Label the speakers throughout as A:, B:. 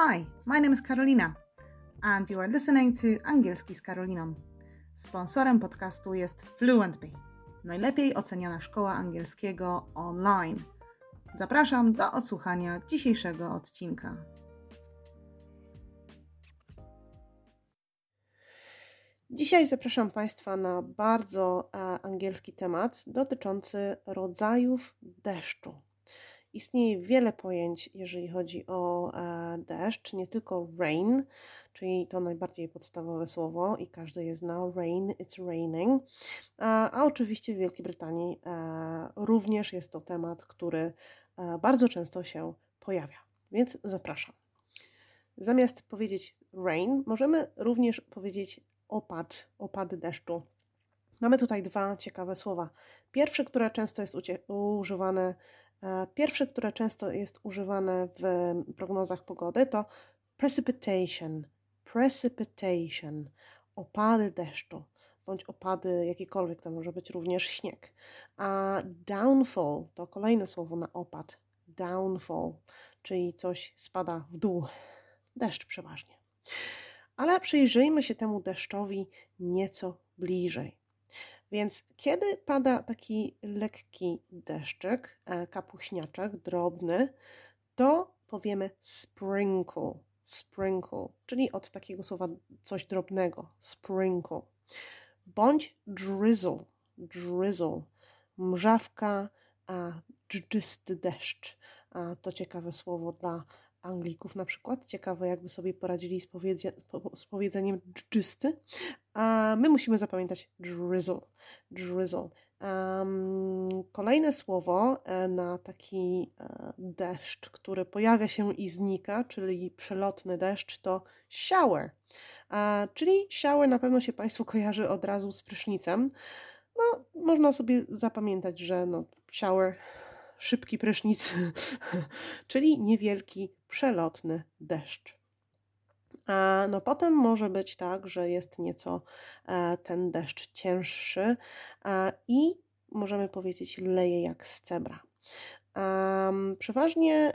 A: Hi, my name is Karolina, and you are listening to Angielski z Karoliną. Sponsorem podcastu jest FluentBee, najlepiej oceniana szkoła angielskiego online. Zapraszam do odsłuchania dzisiejszego odcinka.
B: Dzisiaj zapraszam Państwa na bardzo e, angielski temat dotyczący rodzajów deszczu. Istnieje wiele pojęć, jeżeli chodzi o e, deszcz, nie tylko rain, czyli to najbardziej podstawowe słowo i każdy je zna. Rain, it's raining. A, a oczywiście w Wielkiej Brytanii e, również jest to temat, który e, bardzo często się pojawia, więc zapraszam. Zamiast powiedzieć rain, możemy również powiedzieć opad, opady deszczu. Mamy tutaj dwa ciekawe słowa. Pierwsze, które często jest używane, e, pierwsze, które często jest używane w prognozach pogody, to precipitation. Precipitation. Opady deszczu bądź opady jakiekolwiek, to może być również śnieg. A downfall to kolejne słowo na opad. Downfall, czyli coś spada w dół. Deszcz przeważnie. Ale przyjrzyjmy się temu deszczowi nieco bliżej. Więc kiedy pada taki lekki deszczyk, e, kapuśniaczek, drobny, to powiemy sprinkle, sprinkle, czyli od takiego słowa coś drobnego, sprinkle. Bądź drizzle, drizzle, mrzawka, dżdżysty deszcz. To ciekawe słowo dla Anglików na przykład. Ciekawe, jakby sobie poradzili z, powiedzie, z powiedzeniem dżdżysty. A my musimy zapamiętać drizzle. drizzle. Um, kolejne słowo e, na taki e, deszcz, który pojawia się i znika, czyli przelotny deszcz, to shower. czyli shower na pewno się Państwu kojarzy od razu z prysznicem. No, można sobie zapamiętać, że no, shower szybki prysznic, czyli niewielki, przelotny deszcz. A no potem może być tak, że jest nieco e, ten deszcz cięższy i możemy powiedzieć leje jak z cebra. Przeważnie,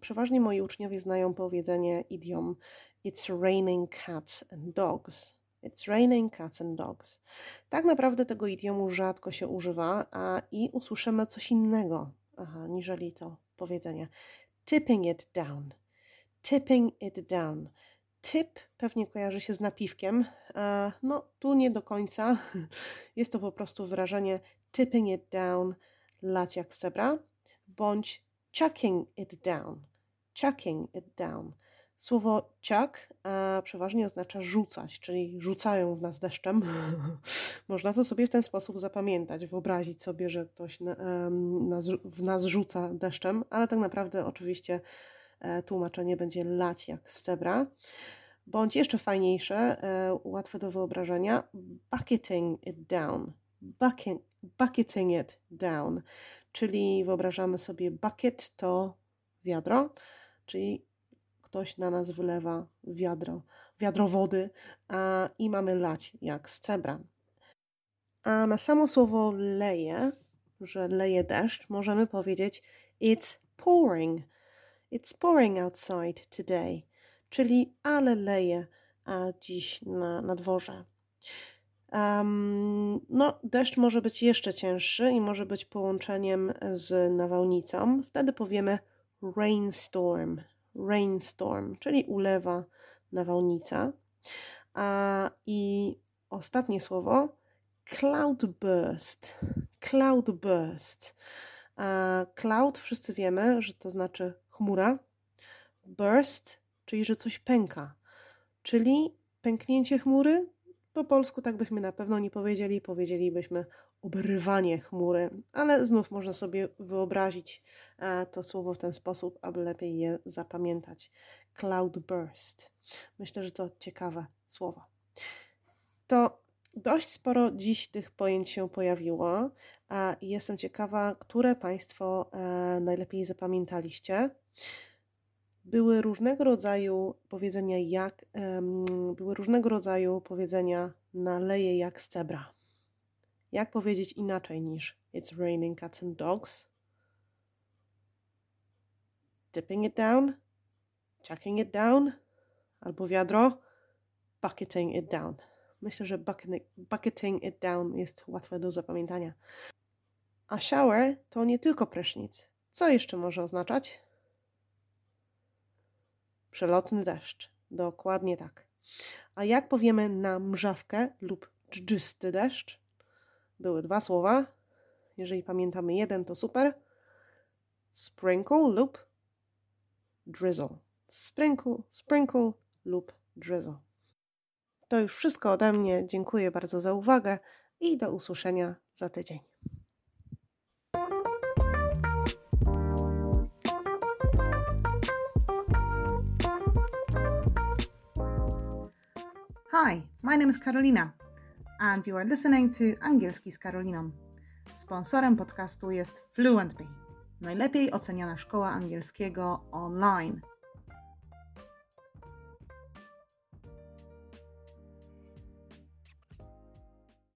B: przeważnie moi uczniowie znają powiedzenie idiom It's raining cats and dogs. It's raining cats and dogs. Tak naprawdę tego idiomu rzadko się używa, a i usłyszymy coś innego, aha, niżeli to powiedzenie. Tipping it down. Tipping it down. Tip pewnie kojarzy się z napiwkiem. No, tu nie do końca. Jest to po prostu wyrażenie tipping it down, lać jak zebra, bądź chucking it down. Chucking it down. Słowo ciak e, przeważnie oznacza rzucać, czyli rzucają w nas deszczem. Można to sobie w ten sposób zapamiętać, wyobrazić sobie, że ktoś na, nas, w nas rzuca deszczem, ale tak naprawdę oczywiście e, tłumaczenie będzie lać jak z cebra. Bądź jeszcze fajniejsze, e, łatwe do wyobrażenia, bucketing it down. Bucket, bucketing it down, czyli wyobrażamy sobie bucket to wiadro, czyli ktoś na nas wylewa wiadro, wiadro wody a, i mamy lać jak z cebra. A na samo słowo leje, że leje deszcz, możemy powiedzieć it's pouring. It's pouring outside today, czyli ale leje a dziś na, na dworze. Um, no, deszcz może być jeszcze cięższy i może być połączeniem z nawałnicą. Wtedy powiemy rainstorm rainstorm, czyli ulewa, nawałnica. A, I ostatnie słowo cloudburst. Cloudburst. A, cloud wszyscy wiemy, że to znaczy chmura. Burst, czyli że coś pęka. Czyli pęknięcie chmury. Po polsku tak byśmy na pewno nie powiedzieli, powiedzielibyśmy obrywanie chmury, ale znów można sobie wyobrazić e, to słowo w ten sposób, aby lepiej je zapamiętać. Cloudburst. Myślę, że to ciekawe słowo. To dość sporo dziś tych pojęć się pojawiło jestem ciekawa, które Państwo e, najlepiej zapamiętaliście. Były różnego rodzaju powiedzenia jak, były różnego rodzaju powiedzenia naleje jak z cebra. Jak powiedzieć inaczej niż It's raining cats and dogs? Dipping it down? chucking it down albo wiadro, bucketing it down. Myślę, że bucketing it down jest łatwe do zapamiętania. A shower to nie tylko prysznic. Co jeszcze może oznaczać? Przelotny deszcz. Dokładnie tak. A jak powiemy na mrzawkę lub dżdżysty deszcz? Były dwa słowa. Jeżeli pamiętamy jeden, to super. Sprinkle lub drizzle. Sprinkle, sprinkle lub drizzle. To już wszystko ode mnie. Dziękuję bardzo za uwagę i do usłyszenia za tydzień.
A: Hi, my name is Karolina and you are listening to Angielski z Karoliną. Sponsorem podcastu jest Fluentby, najlepiej oceniana szkoła angielskiego online –